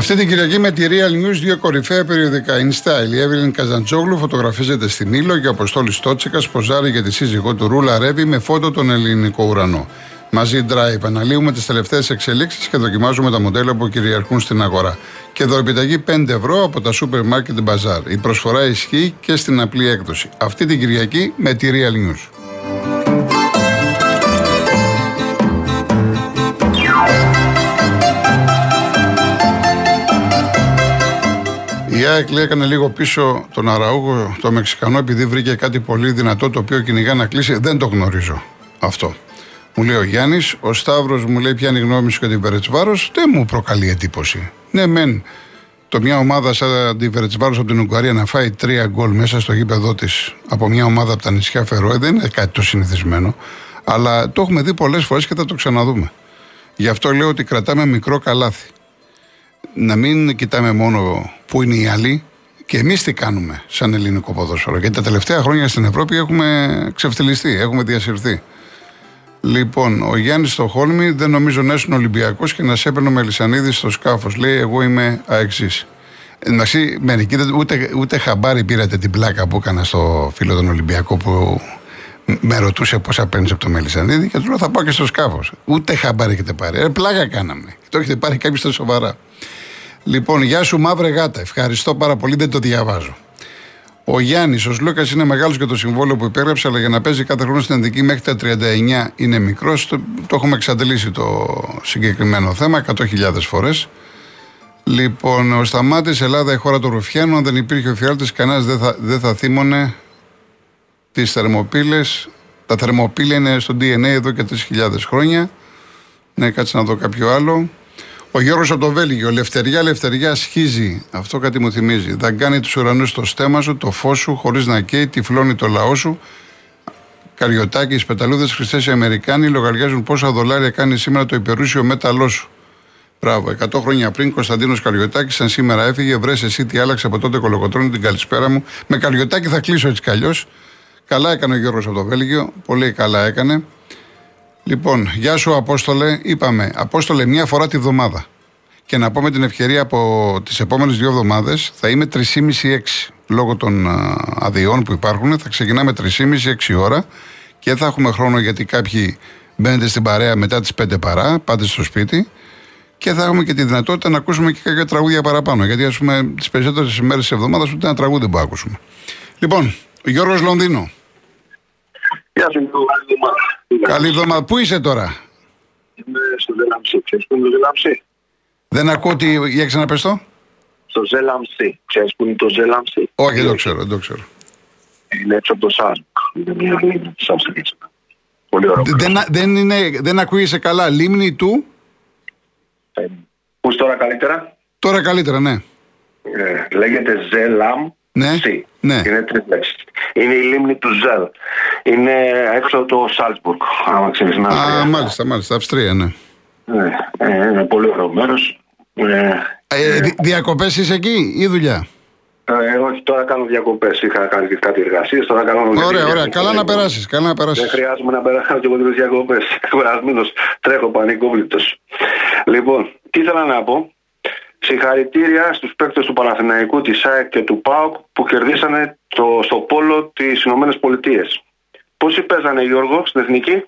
Αυτή την Κυριακή με τη Real News δύο κορυφαία περιοδικά. InStyle. Η Εύελιν Καζαντζόγλου φωτογραφίζεται στην Ήλο και ο Αποστόλης Τότσικα ποζάρει για τη σύζυγό του Ρούλα Ρέβη με φώτο τον ελληνικό ουρανό. Μαζί Drive αναλύουμε τις τελευταίες εξελίξεις και δοκιμάζουμε τα μοντέλα που κυριαρχούν στην αγορά. Και δωρεπιταγή 5 ευρώ από τα Supermarket Bazaar. Η προσφορά ισχύει και στην απλή έκδοση. Αυτή την Κυριακή με τη Real News. Η ΑΕΚ λέει έκανε λίγο πίσω τον Αραούγο, το Μεξικανό, επειδή βρήκε κάτι πολύ δυνατό το οποίο κυνηγά να κλείσει. Δεν το γνωρίζω αυτό. Μου λέει ο Γιάννης, ο Σταύρος μου λέει ποια είναι η γνώμη σου για την Βερετσβάρος. Δεν μου προκαλεί εντύπωση. Ναι, μεν το μια ομάδα σαν την Βερετσβάρος από την Ουγγαρία να φάει τρία γκολ μέσα στο γήπεδό της από μια ομάδα από τα νησιά Φερόε δεν είναι κάτι το συνηθισμένο. Αλλά το έχουμε δει πολλές φορές και θα το ξαναδούμε. Γι' αυτό λέω ότι κρατάμε μικρό καλάθι να μην κοιτάμε μόνο πού είναι οι άλλοι και εμείς τι κάνουμε σαν ελληνικό ποδόσφαιρο. Γιατί τα τελευταία χρόνια στην Ευρώπη έχουμε ξεφτυλιστεί, έχουμε διασυρθεί. Λοιπόν, ο Γιάννης στο Χόλμη δεν νομίζω να ήσουν Ολυμπιακός και να σε έπαιρνε ο Μελισανίδης στο σκάφος. Λέει, Εγώ είμαι αεξής. Εντάξει, μερικοί ούτε, ούτε χαμπάρι πήρατε την πλάκα που έκανα στο φίλο τον Ολυμπιακό που με ρωτούσε πόσα παίρνει από το Μελισανίδη και του λέω θα πάω και στο σκάφος. Ούτε χαμπάρι έχετε πάρει. Ε, πλάκα κάναμε. Το έχετε πάρει κάποιος στα σοβαρά. Λοιπόν, γεια σου μαύρε γάτα. Ευχαριστώ πάρα πολύ, δεν το διαβάζω. Ο Γιάννης, ο Λούκα είναι μεγάλος για το συμβόλαιο που υπέγραψε, αλλά για να παίζει κάθε χρόνο στην Ενδική μέχρι τα 39 είναι μικρός. Το, το έχουμε εξαντλήσει το συγκεκριμένο θέμα 100.000 φορές. Λοιπόν, ο Σταμάτης, Ελλάδα, η χώρα των Ρουφιάνων. Αν δεν υπήρχε ο φιάλτης, κανένας δεν θα, δεν θα θύμωνε τις θερμοπύλες. Τα θερμοπύλια είναι στο DNA εδώ και 3.000 χρόνια. Ναι, κάτσε να δω κάποιο άλλο. Ο Γιώργος από το Βέλγιο. Λευτεριά, λευτεριά σχίζει. Αυτό κάτι μου θυμίζει. κάνει τους ουρανούς στο στέμα σου, το φως σου, χωρίς να καίει, τυφλώνει το λαό σου. Καριωτάκι, οι πεταλούδες Χριστές οι Αμερικάνοι λογαριάζουν πόσα δολάρια κάνει σήμερα το υπερούσιο μέταλλό σου. Μπράβο. 100 χρόνια πριν, Κωνσταντίνος Καριωτάκης, σαν σήμερα έφυγε, βρες εσύ τι άλλαξε από τότε κολοκοτρώνει την καλησπέρα μου. Με Καριωτάκη θα κλείσω έτσι κι αλλιώς. Καλά έκανε ο Γιώργος από το Βέλγιο. Πολύ καλά έκανε. Λοιπόν, γεια σου Απόστολε. Είπαμε, Απόστολε, μία φορά τη βδομάδα. Και να πω με την ευκαιρία από τις επόμενες δύο εβδομάδες θα είμαι 3,5-6 λόγω των αδειών που υπάρχουν. Θα ξεκινάμε 3,5-6 ώρα και θα έχουμε χρόνο γιατί κάποιοι μπαίνετε στην παρέα μετά τις 5 παρά, πάτε στο σπίτι. Και θα έχουμε και τη δυνατότητα να ακούσουμε και κάποια τραγούδια παραπάνω. Γιατί, ας πούμε, τις περισσότερες ημέρε της εβδομάδας ούτε ένα τραγούδι δεν μπορούμε να ακούσουμε. Λοιπόν, Γιώργος Λονδίνο. Γεια σου, Καλή εβδομάδα. Πού είσαι τώρα; Είμαι στο Ζέλαμψη. Ξέρεις που είναι το Ζέλαμψη; Δεν ακούω τι... Για ξαναπεστώ. Στο Ζέλαμψη. Ξέρεις που είναι το Ζέλαμψη; Όχι, δεν το ξέρω, δεν το ξέρω. Είναι έξω από το Σάσμπουκ. Είναι μια λίμνη της Αυστρίας. Πολύ ωραίο. Δεν, δεν, είναι, δεν ακούγεσαι καλά. Λίμνη του... Ε, πούς τώρα καλύτερα; Τώρα καλύτερα, ναι. Ε, λέγεται Ζέλαμ ναι. ναι. Είναι τρει λέξει. Είναι η λίμνη του Ζελ. Είναι έξω από το Σάλτσμπουργκ. Άμα ξέρεις να Α, μάλιστα, μάλιστα. Αυστρία, ναι. Ναι, ε, είναι πολύ ωραίο μέρος. Ε, ε, Διακοπές είσαι εκεί ή δουλειά; Ε, όχι, τώρα κάνω διακοπές. Είχα κάνει και κάτι εργασίες. Τώρα κάνω. Ωραία, ωραία. Καλά να περάσεις. Καλά να περάσεις. Δεν χρειάζομαι να περάσω και εγώ τις διακοπές. Κουρασμένο τρέχω πανικόβλητος. Λοιπόν, τι ήθελα να πω. Συγχαρητήρια στους παίκτες του Παναθηναϊκού, της ΑΕΚ και του ΠΑΟΚ που κερδίσανε το, στο πόλο τις Ηνωμένες Πολιτείες. Πόσοι παίζανε Γιώργο στην Εθνική;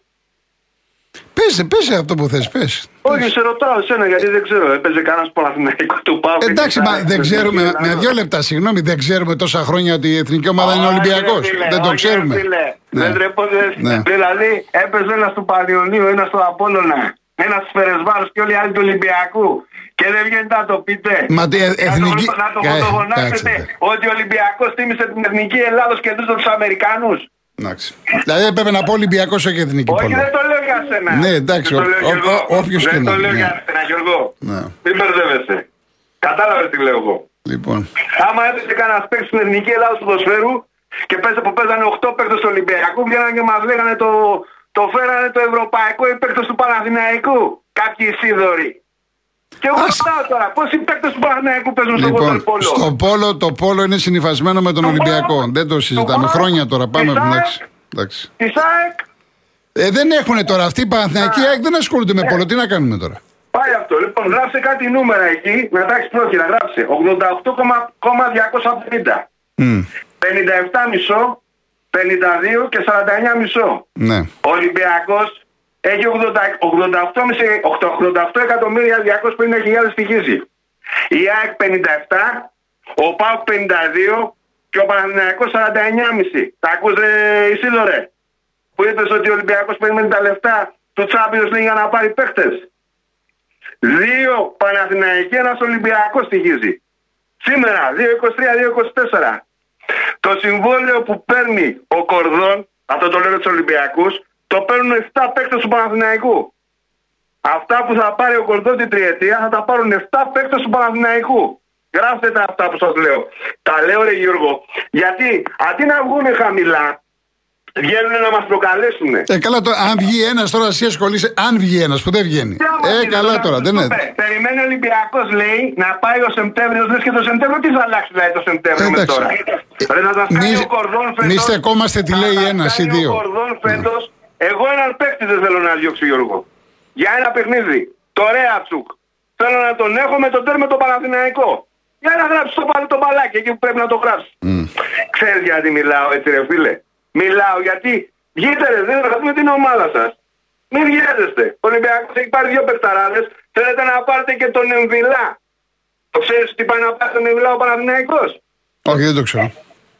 Πέσε, πέσε αυτό που θες, πες. Όχι, σε ρωτάω εσένα γιατί δεν ξέρω. Έπαιζε κανένας Παναθηναϊκό του ΠΑΟΚ. Εντάξει, μα δεν ξέρουμε, με δύο λεπτά, συγγνώμη, δεν ξέρουμε τόσα χρόνια ότι η εθνική ομάδα είναι Ολυμπιακός. Δεν το ξέρουμε. Ναι. Δεν τρεπόνται. Ναι. Δηλαδή έπαιζε ένας του Πανιωνίου, ένας του Απόλωνα, ένας του Φερεσβάρου και όλοι οι άλλοι του Ολυμπιακού. Και δεν βγαίνετε να το πείτε. Μα τι, εθνική... Να το, να το φωτογονάσετε ότι ο Ολυμπιακός τίμησε την εθνική Ελλάδος και του τους Αμερικάνους. Εντάξει. Δηλαδή έπρεπε να πω Ολυμπιακός και εθνική Όχι, δεν το λέω για σένα. Ναι, εντάξει. Όποιος και Δεν το λέω για σένα, Γιώργο. Ναι. Μην μπερδεύεσαι. Κατάλαβες τι λέω εγώ. Λοιπόν. Άμα έπαιζε κανένας παίκτης στην εθνική Ελλάδα του ποδοσφαίρου και πέσε που παίζανε 8 παίκτες του Ολυμπιακού, βγαίνανε και μας λέγανε το, το φέρανε το ευρωπαϊκό ή του Παναθηναϊκού. Κάποιοι Σίδωροι. Και εγώ Ας... ρωτάω τώρα, πόσοι παίκτες του Παναγιακού παίζουν λοιπόν, στο πόλο. Στο πόλο, το πόλο είναι συνηθισμένο με τον το Ολυμπιακό. Πόλο, Δεν το συζητάμε. Το Χρόνια τώρα πάμε. Εντάξει. Τη ΑΕΚ. Ε, δεν έχουν τώρα αυτοί οι Παναθηναϊκοί ΑΕΚ δεν ασχολούνται με πόλο. Τι να κάνουμε τώρα; Πάει αυτό. Λοιπόν, γράψε κάτι νούμερα εκεί, να τα έχει πρόχειρα. Γράψε 88,250. Μμ. 57 μισό, 52 και 49 μισό. Ναι. Ο Ολυμπιακός έχει 80 88, μισή- 88 εκατομμύρια 250 στοιχίζει. Η ΑΕΚ 57, ο ΠΑΟΚ 52 και ο Παναθηναϊκός 49,5. Τα ακούς ρε; Ισίδωρε που είπες ότι ο Ολυμπιακός περιμένει τα λεφτά του Champions League για να πάρει παίχτες. Δύο Παναθηναϊκοί, ένας Ολυμπιακός στοιχίζει. Σήμερα, 2-23-2-24. Το συμβόλαιο που παίρνει ο Κορδόν, αυτό το λέω τους Ολυμπιακούς, το παίρνουν 7 παίκτες του Παναθηναϊκού. Αυτά που θα πάρει ο Κορδόν την τριετία θα τα πάρουν 7 παίκτες του Παναθηναϊκού. Γράφτε τα αυτά που σας λέω. Τα λέω ρε Γιώργο. Γιατί αντί να βγουν χαμηλά, βγαίνουν να μας προκαλέσουν. Ε, καλά τώρα, αν βγει ένας τώρα, εσύ ασχολείσαι. Αν βγει ένας που δεν βγαίνει. Τι άμα Ε, είναι, καλά να τώρα, σου δεν το είναι. πει. Περιμένει ο Ολυμπιακός, λέει, να πάει ο Σεπτέμβριος. Λες και το Σεπτέμβριο τι θα αλλάξει, δηλαδή, το Σεπτέμβριο με Εντάξει. τώρα. Ρε, να τα Μη- κάνει ο Κορδόν φέτος, μη στεκόμαστε τι να λέει τα ένας ή κάνει δύο. Ο Κορδόν φέτος, εγώ έναν παίκτη δεν θέλω να διώξω, Γιώργο. Για ένα παιχνίδι. Το Ρέατσουκ. Θέλω να τον έχω με τον τέρμο το Παναθηναϊκό. Για να γράψει το, πα- το μπαλάκι εκεί που πρέπει να το γράψει. Μμ. Ξέρεις γιατί μιλάω έτσι ρε φίλε. Μιλάω γιατί βγείτε ρε, δεν θα δούμε την ομάδα σας. Μην βγαίνεστε. Ο Ολυμπιακός έχει πάρει δύο παιχταράδες. Θέλετε να πάρετε και τον Εμβιλά. Το ξέρεις τι πάει να πάρει τον Εμβιλά ο Παναθηναϊκός; Όχι, δεν το ξέρω.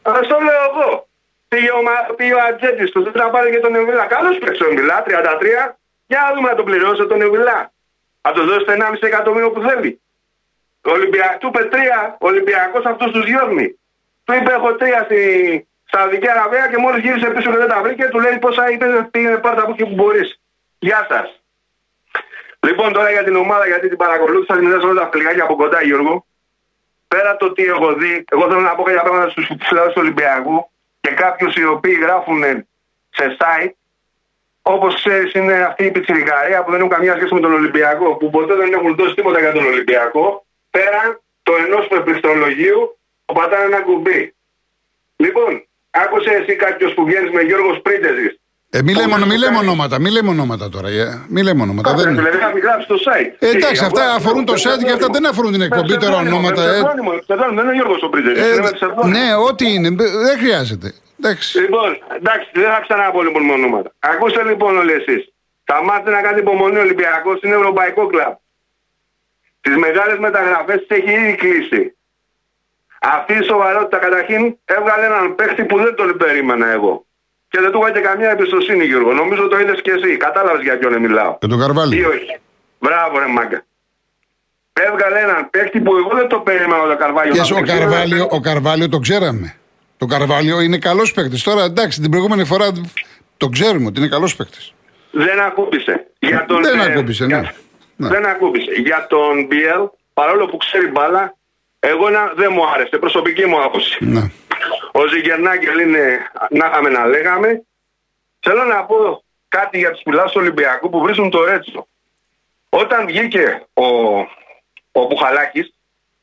Ας το λέω εγώ. Πήγε ο, Μα- πήγε ο Ατζέτης του, θέλει να πάρει και τον Εμβιλά. Καλώς παίξει ο Εμβιλά, 33. Για να δούμε να τον πληρώσει τον Εμβιλά. Θα του δώσετε 1,5 εκατομμύριο που θέλει. Ο Ολυμπιακ... Του είπε τρία, ο Ολυμπιακός αυτούς τους διώχνει. Του είπε έχω τρία στη Σαουδική Αραβία και μόλις γύρισε πίσω και δεν τα βρήκε, του λέει πόσα είπε, πήγαινε πάρτα από εκεί που μπορείς. Γεια σας. Λοιπόν τώρα για την ομάδα, γιατί την παρακολούθησα, την όλα τα φιλικάκια από κοντά Γιώργο. Πέρα το τι έχω δει, εγώ θέλω να πω κάποια πράγματα στους φιλάδες του Ολυμπιακού και κάποιους οι οποίοι γράφουν σε site Όπως ξέρεις, είναι αυτή η πιτσιρικαρία που δεν έχουν καμία σχέση με τον Ολυμπιακό, που ποτέ δεν έχουν δώσει τίποτα για τον Ολυμπιακό, πέραν το ενός πληκτρολογίου που πατάνε ένα κουμπί. Λοιπόν, άκουσε εσύ κάποιος που βγαίνεις με Γιώργος Σπρίντεζη. Ε, μη λέμε, μη λέμε ονόματα, μη λέμε ονόματα τώρα. ε. Μη λέμε ονόματα. Δεν... Δηλαδή να μην γράψει το site. Ε, εντάξει, Τι, αυτά εγώ- αφορούν το με site και αυτά δεν αφορούν την με εκπομπή τώρα ψευδόνυμο, ονόματα. με ε. ψευδόνυμο, με ψευδόνυμο, δεν είναι ο Γιώργος ο Σπρίντεζη. Ε, είναι με ψευδόνυμο. ναι, ό,τι είναι. Δεν χρειάζεται. Εντάξει. Λοιπόν, εντάξει, δεν θα ξαναπώ λοιπόν με ονόματα. Ακούστε λοιπόν όλοι εσείς. Θα μάθετε να κάνετε υπομονή ο Ολυμπιακός είναι ευρωπαϊκό κλαμπ. Τις μεγάλες μεταγραφές τις έχει ήδη κλείσει. Αυτή η σοβαρότητα καταρχήν έβγαλε έναν παίχτη που δεν τον περίμενα εγώ. Και δεν του είχα και καμία εμπιστοσύνη, Γιώργο. Νομίζω το είδες και εσύ. Κατάλαβες για ποιον μιλάω. Και τον Ή Καρβάλι. όχι. Μπράβο, ρε μάγκα. Έβγαλε έναν παίχτη που εγώ δεν το περίμενα το Καρβάλιο. Και να ο παίξει. Καρβάλιο, ο Καρβάλιο το ξέραμε. Το Καρβάλιο είναι καλός παίκτης. Τώρα εντάξει, την προηγούμενη φορά το ξέρουμε ότι είναι καλός παίκτης. Δεν ακούμπησε. Για τον, Δεν ε, ακούμπησε, ναι. για- Ναι. Δεν ακούμπησε. Για τον Μπιέλ, παρόλο που ξέρει μπάλα, εγώ να, δεν μου άρεσε. Προσωπική μου άποψη. Ναι. Ο Ζιγκερνάγκελ είναι να είχαμε να λέγαμε. Θέλω να πω κάτι για τους πουλάς του Ολυμπιακού που βρίσκουν το Ρέτσο. Όταν βγήκε ο, ο Πουχαλάκης,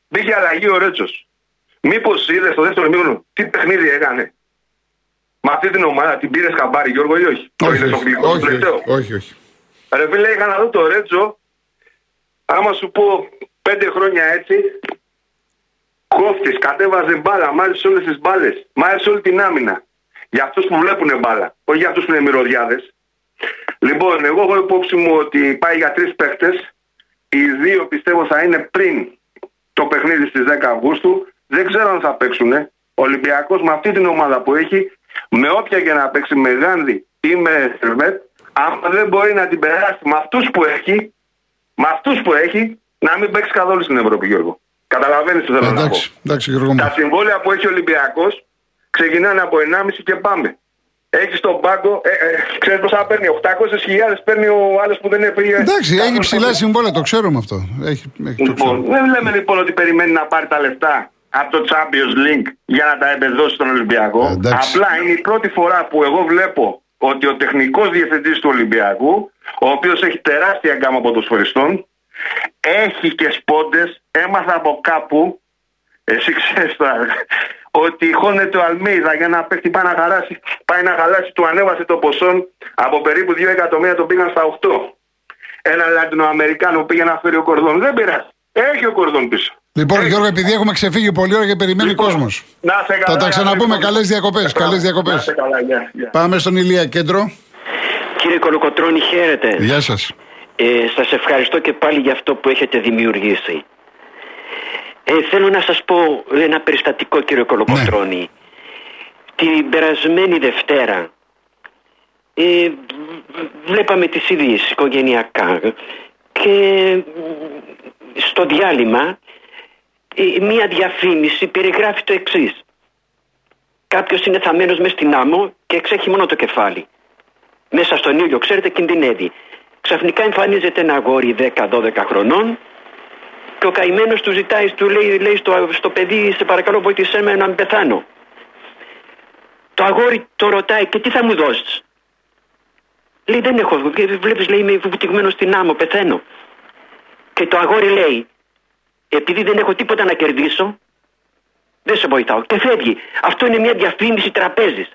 μπήκε αλλαγή ο Ρέτσος. Μήπως είδε στο δεύτερο μήνυμα τι παιχνίδι έκανε. Με αυτή την ομάδα την πήρε χαμπάρι Γιώργο ή όχι; Το Όχι, είδες στο όχι, φιλικό, στο όχι, τελευταίο; όχι, όχι, όχι. Ρε φίλε, είχα να δω το Ρέτσο. Άμα σου πω πέντε χρόνια έτσι, κόφτης, κατέβαζε μπάλα, μάλιστα όλες τις μπάλες, μάλιστα όλη την άμυνα. Για αυτούς που βλέπουν μπάλα, όχι για αυτούς που είναι μυρωδιάδες. Λοιπόν, εγώ έχω υπόψη μου ότι πάει για τρεις παίχτες. Οι δύο πιστεύω θα είναι πριν το παιχνίδι στις 10 Αυγούστου. Δεν ξέρω αν θα παίξουν. Ο Ολυμπιακός με αυτή την ομάδα που έχει, με όποια και να παίξει με Γάνδη ή με Σερβέτ, άμα δεν μπορεί να την περάσει με αυτούς που έχει, με αυτούς που έχει, να μην παίξει καθόλου στην Ευρώπη, Γιώργο. Καταλαβαίνεις τι θέλω να πω. Εντάξει, εντάξει, Γιώργο μου. Τα συμβόλαια που έχει ο Ολυμπιακός ξεκινάνε από 1,5 και πάμε. Έχει τον πάγκο, ε, ε, ξέρεις πόσα παίρνει. 800.000 παίρνει ο άλλος που δεν είναι πήγε. Εντάξει, έχει ψηλά συμβόλαια, το ξέρουμε αυτό. Έχει, έχει, το Λοιπόν, ξέρουμε. δεν λέμε λοιπόν ότι περιμένει να πάρει τα λεφτά από το Champions League για να τα εμπεδώσει στον Ολυμπιακό. Ε, εντάξει. Απλά είναι η πρώτη φορά που εγώ βλέπω ότι ο τεχνικός διευθυντής του Ολυμπιακού, ο οποίος έχει τεράστια γκάμα ποδοσφαιριστών, έχει και σπόντες, έμαθα από κάπου, εσύ ξέρεις τώρα, ότι χώνεται ο Αλμίδα για να παίχτη πάει να χαλάσει, πάει να χαλάσει, του ανέβασε το ποσό από περίπου 2 εκατομμύρια το πήγαν στα 8. ένα Λατινοαμερικάνο που πήγε να φέρει ο κορδόν. Δεν πειράζει. Έχει ο κορδόν πίσω. Λοιπόν, Γιώργο, επειδή έχουμε ξεφύγει πολύ ώρα και περιμένει Λοιπόν, κόσμος. να είστε καλά, Θα τα ξαναπούμε. να Καλέ διακοπές. Καλές διακοπές. Να είστε καλά, γεια, γεια. Πάμε στον Ηλία Κέντρο. Κύριε Κολοκοτρώνη, χαίρετε. Γεια σας. Ε, σας ευχαριστώ και πάλι για αυτό που έχετε δημιουργήσει. Ε, θέλω να σας πω ένα περιστατικό κύριε Κολοκοτρώνη. Ναι. Την περασμένη Δευτέρα ε, β- βλέπαμε τις ειδήσεις οικογενειακά και μ, στο διάλειμμα ε, μία διαφήμιση περιγράφει το εξής. Κάποιος είναι θαμμένος μες στην άμμο και εξέχει μόνο το κεφάλι μέσα στον ήλιο, ξέρετε, κινδυνεύει. Ξαφνικά εμφανίζεται ένα αγόρι 10-12 χρονών και ο καημένος του ζητάει, του λέει, λέει στο, στο παιδί, σε παρακαλώ βοήθησέ με να μην πεθάνω. Το αγόρι το ρωτάει και τι θα μου δώσεις; Λέει δεν έχω, βλέπεις λέει είμαι βουτυγμένος στην άμμο, πεθαίνω. Και το αγόρι λέει, επειδή δεν έχω τίποτα να κερδίσω, δεν σε βοηθάω. Και φεύγει. Αυτό είναι μια διαφήμιση τραπέζης.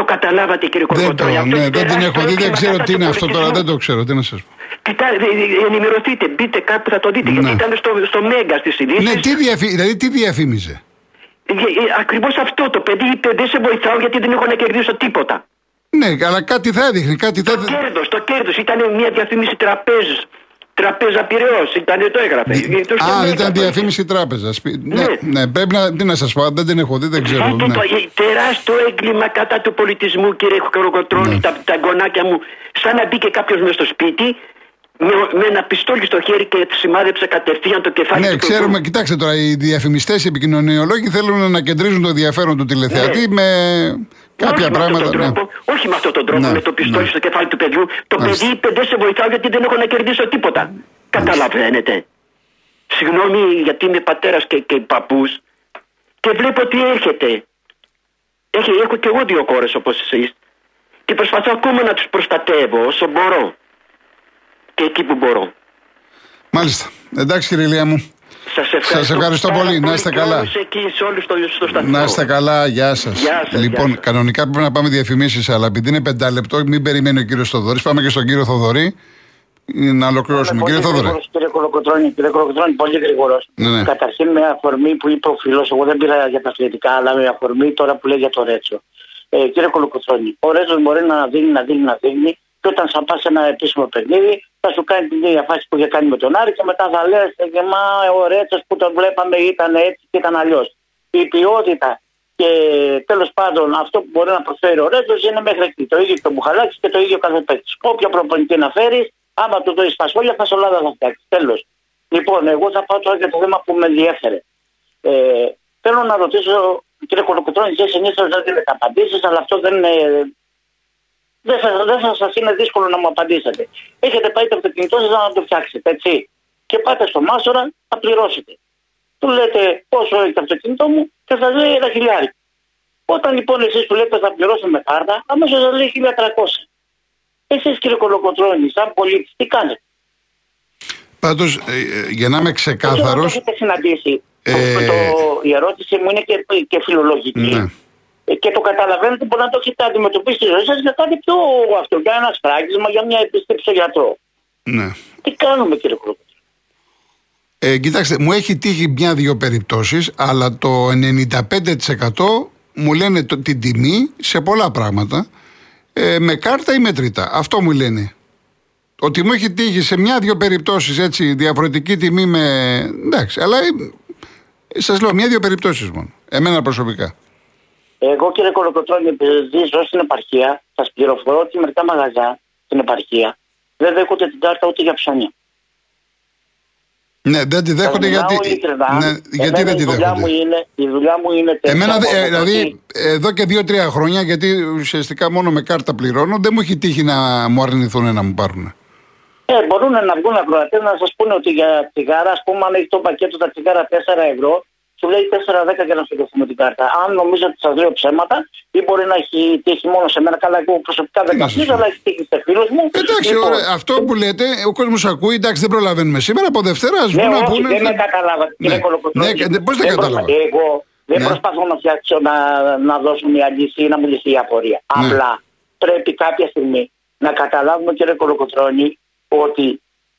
Το καταλάβατε κύριε Δεν, το, Κορκοτρώνη. Αυτό ναι, είναι δεν την τεράστιο έχω δει, δεν έγκλημα ξέρω κατά τι του είναι αυτό τώρα, πολιτισμού. δεν το ξέρω, τι να σας πω. Κοιτά, ε, ε, ενημερωθείτε, μπείτε κάπου θα το δείτε. Ναι. Γιατί ήταν στο, στο Μέγκα στις ειδήσεις. Ναι, τι, διαφη... δηλαδή, τι διαφήμιζε; Ε, ε, Ακριβώς αυτό το παιδί είπε δεν σε βοηθάω γιατί δεν έχω να κερδίσω τίποτα. Ναι, αλλά κάτι θα έδειχνε, κάτι θα. Το κέρδος, το κέρδος. Ήταν μια διαφήμιση τραπέζης. Τραπέζα Πυραιός, ήταν το έγραφε. Ε, το στο Α, Μέγκα ήταν το- διαφήμιση τράπεζας. Ναι, Ναι. ναι, πρέπει να. Τι να σας πω, δεν την έχω δει, δεν ξέρω. Φάτε ναι. το ε, τεράστιο έγκλημα κατά του πολιτισμού, κύριε Κροκοτρώνη, Ναι. τα, τα γονάκια μου. Σαν να μπήκε κάποιος μέσα στο σπίτι με, με ένα πιστόλι στο χέρι και σημάδεψε κατευθείαν το κεφάλι Ναι, του. ξέρουμε, κοιτάξτε τώρα, οι διαφημιστές, οι επικοινωνιολόγοι θέλουν να κεντρίζουν το ενδιαφέρον του τηλεθεατή με κάποια όχι πράγματα. Με αυτόν τον ναι. τρόπο, Όχι με αυτόν τον τρόπο, Ναι, με το πιστόλι ναι. στο κεφάλι του παιδιού. Το Μάλιστα. παιδί είπε δεν σε βοηθάω γιατί δεν έχω να κερδίσω τίποτα. Καταλαβαίνετε. Συγγνώμη γιατί είμαι πατέρας και, και παππούς και βλέπω ότι έρχεται. Έχει, έχω και εγώ δύο κόρες όπως εσείς και προσπαθώ ακόμα να τους προστατεύω όσο μπορώ. Και εκεί που μπορώ. Μάλιστα. Εντάξει, κύριε Ηλία μου. Σας ευχαριστώ, Σας ευχαριστώ πάρα πολύ. Να είστε και καλά. όλους εκεί, σε όλους στο, στο σταθμό. Να είστε καλά, γεια σας. Γεια σας, Λοιπόν, γεια σας. κανονικά πρέπει να πάμε διαφημίσεις, αλλά επειδή είναι πεντάλεπτο, μην περιμένει ο κύριος Θοδωρής. Πάμε και στον κύριο Θοδωρή να ολοκληρώσουμε. Κύριε Θοδωρή. γρήγορος, κύριε Κολοκοτρώνη, κύριε Κολοκοτρώνη, πολύ γρήγορος. Ναι, ναι. Καταρχήν με αφορμή που είπε ο φίλος, εγώ δεν πήρα για τα αθλητικά, αλλά με αφορμή τώρα που λέει για το Ρέτσο. Ε, κύριε Κολοκοτρώνη, ο Ρέτσος μπορεί να δίνει, να δίνει, να δίνει, και όταν θα πας σε ένα επίσημο παιχνίδι, θα σου κάνει την ίδια φάση που είχε κάνει με τον Άρη και μετά θα λες: και μα ο Ρέτσος που τον βλέπαμε ήταν έτσι και ήταν αλλιώς. Η ποιότητα και τέλος πάντων αυτό που μπορεί να προσφέρει ο Ρέτσος είναι μέχρι εκεί. Το ίδιο και το Μπουχαλάκης και το ίδιο κάθε παίκτης. Όποιο προπονητή να φέρεις, άμα του δώσεις τα σχόλια, θα σολάδα θα φτιάξει. Τέλος. Λοιπόν, εγώ θα πάω τώρα για το θέμα που με ενδιέφερε. Ε, θέλω να ρωτήσω, κύριε Κολοκοτρώνη, εσεί συνήθως δεν δίνετε απαντήσεις, αλλά αυτό δεν είναι. Δεν θα, δεν θα σας είναι δύσκολο να μου απαντήσετε. Έχετε πάει το αυτοκίνητό σας να το φτιάξετε, έτσι. Και πάτε στο Μάσορα, θα πληρώσετε. Του λέτε πόσο έχει το αυτοκίνητό μου και θα λέει ένα χιλιάρι. Όταν λοιπόν εσείς του λέτε θα πληρώσω με κάρτα, αμέσως θα λέει 1300. Εσείς κύριε Κολοκοτρώνη, σαν πολίτης, τι κάνετε; Πάντως, για να είμαι Δεν ξέρω αν ξεκάθαρος. το έχετε συναντήσει. Ε, Το- το- η ερώτηση μου είναι και, και φιλολογική. Ναι. Ε, Και το καταλαβαίνετε μπορεί να το έχετε αντιμετωπίσει στη ζωή σας για κάτι πιο αυτό, για ένα σφράγισμα, για μια επίσκεψη στο γιατρό. Ναι. Τι κάνουμε κύριε Κολοκοτρώνη. Ε, κοιτάξτε, μου έχει τύχει μια-δυο περιπτώσεις, αλλά το 95% μου λένε το, την τιμή σε πολλά πράγματα, ε, με κάρτα ή μετρητά. Αυτό μου λένε. Ότι μου έχει τύχει σε μια-δυο περιπτώσεις έτσι διαφορετική τιμή με... Εντάξει, αλλά ε, σας λέω μια-δυο περιπτώσεις μόνο. Εμένα προσωπικά. Εγώ κύριε Κολοκοτρώνη, επειδή ζω στην επαρχία, σας πληροφορώ ότι μερικά μαγαζιά στην επαρχία δεν δέχονται την κάρτα ούτε για ψώνια. Ναι, δεν τη δέχονται Σας μιλάω γιατί... ειλικρινά. Ναι, γιατί Εμένα δεν τη η δουλειά μου δέχονται. είναι, η δουλειά μου είναι τέτοια Εμένα, που δε- ε, από δηλαδή, ότι- εδώ και δύο-τρία χρόνια, γιατί ουσιαστικά μόνο με κάρτα πληρώνω, δεν μου έχει τύχει να μου αρνηθούν να μου πάρουν. Ε, μπορούν να βγουν ακροατές να σας πούνε ότι για τσιγάρα, ας πούμε, αν έχει το πακέτο τα τσιγάρα 4 ευρώ, σου λέει 4-10 για να σου δώσουμε την κάρτα. Αν νομίζω ότι σας λέω ψέματα, ή μπορεί να έχει τύχει μόνο σε μένα, καλά, εγώ προσωπικά δεν Τι να σας καθίζω, πω. αλλά έχει τύχει σε φίλους μου. Εντάξει, Λοιπόν, ωραία, αυτό που λέτε, ο κόσμος ακούει, εντάξει, δεν προλαβαίνουμε σήμερα. Από Δευτέρα α Ναι, βγουν να όχι, πούνε. δεν με καταλάβατε, Ναι. κύριε Κολοκοτρώνη. Ναι, και- πώς δεν προσπα- κατάλαβα. Εγώ δεν Ναι. προσπαθώ να φτιάξω να, να δώσω μια λύση ή να μου λυθεί η απορία. Απλά πρέπει κάποια στιγμή να καταλάβουμε κύριε Κολοκοτρώνη ότι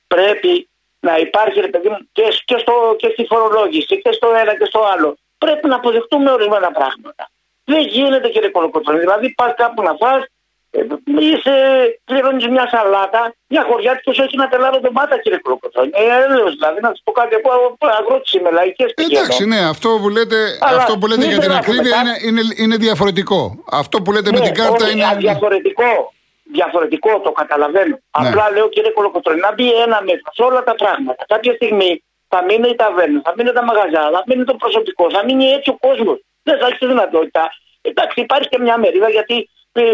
πρέπει να υπάρχει ρε παιδί μου και, και, στο, και στη φορολόγηση και στο ένα και στο άλλο. Πρέπει να αποδεχτούμε ορισμένα πράγματα. Δεν γίνεται κύριε Κολοκοτρώνη. Δηλαδή πας κάπου να φας ε, είσαι, πληρώνεις μια σαλάτα, μια χωριά του όχι να τελάβω μάτα κύριε Κροκοθόνη. Ε, έλεος, δηλαδή, να σου πω κάτι από αγρότης είμαι, λαϊκές Εντάξει, ναι, αυτό που λέτε, αυτό που λέτε για την ακρίβεια είναι, είναι, είναι, διαφορετικό. Αυτό που λέτε ναι, με την κάρτα όχι, είναι. Διαφορετικό. Διαφορετικό, το καταλαβαίνω. Ναι. Απλά λέω κύριε Κολοκοτρόνη, να μπει ένα μέσα σε όλα τα πράγματα. Κάποια στιγμή θα μείνει η ταβέρνα, θα μείνει τα μαγαζιά, θα μείνει το προσωπικό, θα μείνει έτσι ο κόσμος. Δεν θα έχεις τη δυνατότητα. Εντάξει, υπάρχει και μια μερίδα γιατί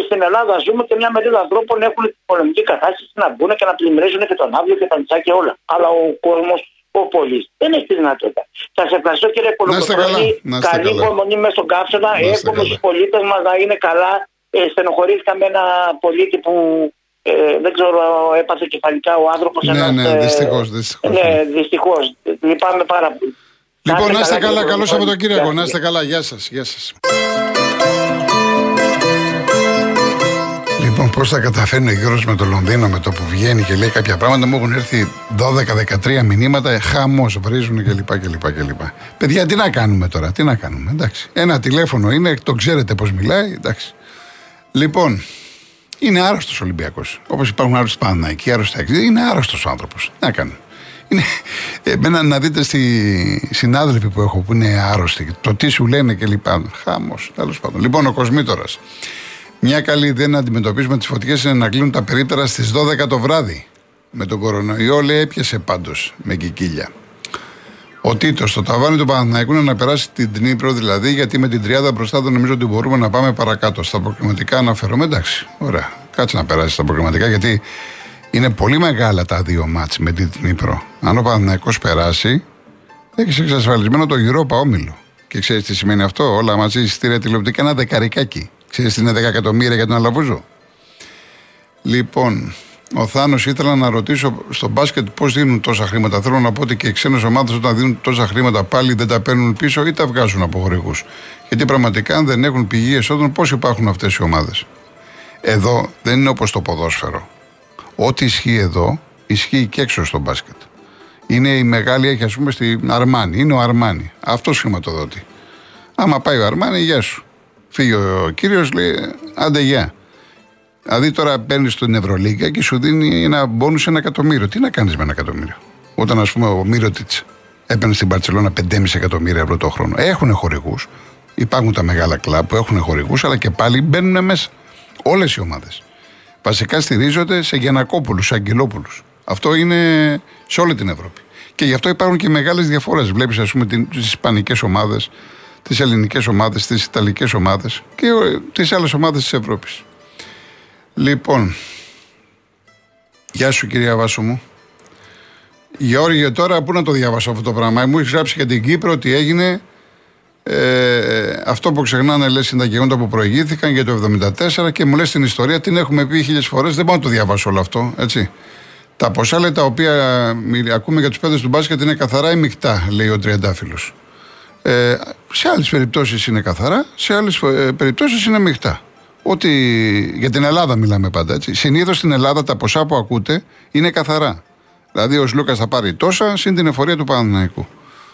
στην Ελλάδα ζούμε και μια μερίδα ανθρώπων έχουν την οικονομική κατάσταση να μπουν και να πλημμυρίζουν και τον αύριο και τα μισά και όλα. Αλλά ο κόσμος, ο πολίτης δεν έχει τη δυνατότητα. Σα ευχαριστώ κύριε Κολοκοτρόνη. Καλή υπομονή μέσα στον καύσωνα. Εύχομαι στους πολίτες μας να είναι καλά. Ε, στενοχωρήθηκα με ένα πολίτη που ε, δεν ξέρω, έπαθε κεφαλικά ο άνθρωπος. Ναι, ένας, ναι, δυστυχώς. Δυστυχώς, ναι, δυστυχώς. Λυπάμαι πάρα πολύ. Λοιπόν, να είστε καλά. Καλό Σαββατοκύριακο. Να είστε καλά. Γεια σας. Γεια σας. Λοιπόν, πώς θα καταφέρνει ο Γιώργος με το Λονδίνο με το που βγαίνει και λέει κάποια πράγματα. Μου έχουν έρθει 12-13 μηνύματα, χαμός, βρίζουν κλπ, κλπ, κλπ. Παιδιά, τι να κάνουμε τώρα, τι να κάνουμε. Εντάξει. Ένα τηλέφωνο είναι, το ξέρετε πώς μιλάει. Εντάξει. Λοιπόν, είναι άρρωστος ο Ολυμπιακός. Όπως υπάρχουν άρρωστοι Παναναϊκοί, άρρωστοι Είναι άρρωστος ο άνθρωπος. Τι να κάνουμε. Είναι, εμένα να δείτε στη συνάδελφοι που έχω που είναι άρρωστοι, το τι σου λένε κλπ. Χάμο, τέλος πάντων. Λοιπόν, ο Κοσμήτορα. Μια καλή ιδέα να αντιμετωπίσουμε τις φωτιές είναι να κλείνουν τα περίπτερα στις 12 το βράδυ. Με τον κορονοϊό λέει έπιασε πάντως με κικίλια. Ο Τίτος, το ταβάνι του Παναθηναϊκού είναι να περάσει την Τνίπρο δηλαδή, γιατί με την τριάδα μπροστά δεν νομίζω ότι μπορούμε να πάμε παρακάτω. Στα προκριματικά αναφέρομαι, εντάξει, ωραία. Κάτσε να περάσει στα προκριματικά, γιατί είναι πολύ μεγάλα τα δύο μάτς με την Τνίπρο. Αν ο Παναθηναϊκός περάσει, έχεις εξασφαλισμένο το Europa όμιλο. Και ξέρεις τι σημαίνει αυτό, όλα μαζί εισιτήρια τηλεοπτικά ένα δεκαρικάκι. Ξέρεις τι είναι 10 εκατομμύρια για τον Αλαβούζο; Λοιπόν, ο Θάνος ήθελα να ρωτήσω στο μπάσκετ πώς δίνουν τόσα χρήματα. Θέλω να πω ότι και οι ξένες ομάδες όταν δίνουν τόσα χρήματα πάλι δεν τα παίρνουν πίσω ή τα βγάζουν από χορηγούς. Γιατί πραγματικά αν δεν έχουν πηγή εσόδων, πώς υπάρχουν αυτές οι ομάδες. Εδώ δεν είναι όπως το ποδόσφαιρο. Ό,τι ισχύει εδώ, ισχύει και έξω στο μπάσκετ. Είναι η μεγάλη, έχει ας πούμε στην Αρμάνη. Είναι ο Αρμάνη. Αυτό χρηματοδότη. Άμα πάει ο Αρμάνη, γεια σου. Φύγει ο κύριος, λέει άντε γεια. Δηλαδή τώρα παίρνεις στην Ευρωλίγκα και σου δίνει ένα μπόνους ένα εκατομμύριο. Τι να κάνεις με ένα εκατομμύριο; Όταν ας πούμε ο Μύρωτιτς έπαιρνε στην Παρσελόνα 5,5 εκατομμύρια ευρώ το χρόνο. Έχουν χορηγούς. Υπάρχουν τα μεγάλα κλαμπ που έχουν χορηγούς, αλλά και πάλι μπαίνουν μέσα. Όλες οι ομάδες. Βασικά στηρίζονται σε Γιανακόπουλους, σε Αγγελόπουλους. Αυτό είναι σε όλη την Ευρώπη. Και γι' αυτό υπάρχουν και μεγάλες διαφορές. Βλέπεις, ας πούμε, τις ισπανικές ομάδες τις ελληνικές ομάδες, τις ιταλικές ομάδες και τις άλλες ομάδες της Ευρώπης. Λοιπόν, γεια σου κυρία Βάσο μου. Γεώργιο, τώρα πού να το διαβάσω αυτό το πράγμα; Μου έχεις γράψει για την Κύπρο ότι έγινε ε, αυτό που ξεχνάνε λες είναι τα γεγονότα που προηγήθηκαν για το 1974 και μου λες την ιστορία, την έχουμε πει χίλιες φορές. Δεν μπορώ να το διαβάσω όλο αυτό, έτσι. Τα ποσά λέει, τα οποία ακούμε για τους παίδε του μπάσκετ είναι καθαρά ή μεικτά, λέει ο Τριαντάφυλλος. Ε, σε άλλες περιπτώσεις είναι καθαρά, σε άλλες περιπτώσεις είναι μειχτά. Ότι για την Ελλάδα μιλάμε πάντα έτσι. Συνήθως στην Ελλάδα τα ποσά που ακούτε είναι καθαρά. Δηλαδή ο Λούκα θα πάρει τόσα συν την εφορία του Παναναναϊκού.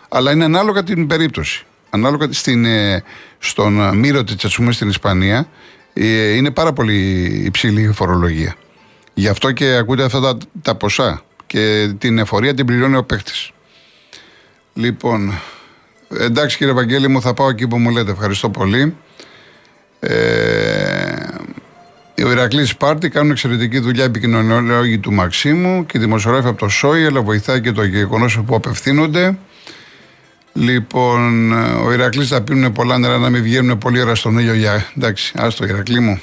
Αλλά είναι ανάλογα την περίπτωση. Ανάλογα στην, ε, στον Μύρο της, ας πούμε, στην Ισπανία, ε, είναι πάρα πολύ υψηλή η φορολογία. Γι' αυτό και ακούτε αυτά τα, τα ποσά. Και την εφορία την πληρώνει ο παίχτη. Λοιπόν, Εντάξει κύριε Βαγγέλη μου, θα πάω εκεί που μου λέτε. Ευχαριστώ πολύ. Ε, ο Ηρακλής Σπάρτη κάνουν εξαιρετική δουλειά επικοινωνιολόγοι του Μαξίμου και οι δημοσιογράφοι από το ΣΟΙ, αλλά βοηθάει και το γεγονός που απευθύνονται. Λοιπόν, ο Ηρακλής θα πίνουν πολλά νερά να μην βγαίνουν πολύ ώρα στον ήλιο για. Εντάξει, άστο Ηρακλή μου.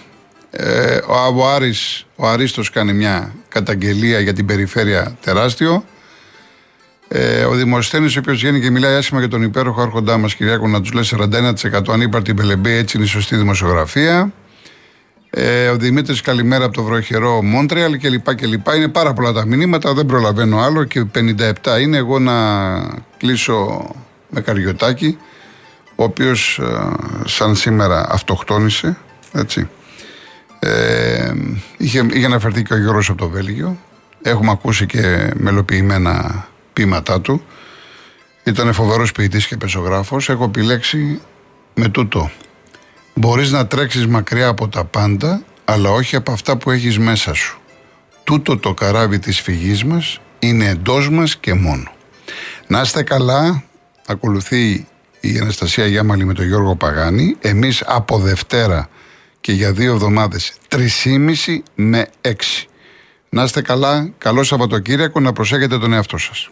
Ε, ο, Άρης, ο Αρίστος κάνει μια καταγγελία για την περιφέρεια τεράστιο. Ε, ο Δημοσθένη, ο οποίος βγαίνει και μιλάει άσχημα για τον υπέροχο άρχοντά μας, Κυριάκο, να τους λέει 41% ανύπαρτη μπελεμπέ, έτσι είναι η σωστή δημοσιογραφία. Ε, ο Δημήτρης, καλημέρα από το βροχερό Μόντρεαλ κλπ. κλπ. Είναι πάρα πολλά τα μηνύματα, δεν προλαβαίνω άλλο και 57 είναι. Εγώ να κλείσω με καριωτάκι, ο οποίος ε, σαν σήμερα αυτοκτόνησε. Έτσι. Ε, είχε, είχε αναφερθεί και ο Γιώργος από το Βέλγιο. Έχουμε ακούσει και μελοποιημένα ποίηματά του. Ήταν φοβερός ποιητής και πεσογράφο. Έχω επιλέξει με τούτο. Μπορείς να τρέξεις μακριά από τα πάντα, αλλά όχι από αυτά που έχεις μέσα σου. Τούτο το καράβι της φυγής μας είναι εντός μας και μόνο. Να είστε καλά. Ακολουθεί η Αναστασία Γιάμαλη με τον Γιώργο Παγάνη. Εμείς από Δευτέρα και για δύο εβδομάδες 3,5 με 6. Να είστε καλά, καλό Σαββατοκύριακο, να προσέχετε τον εαυτό σας.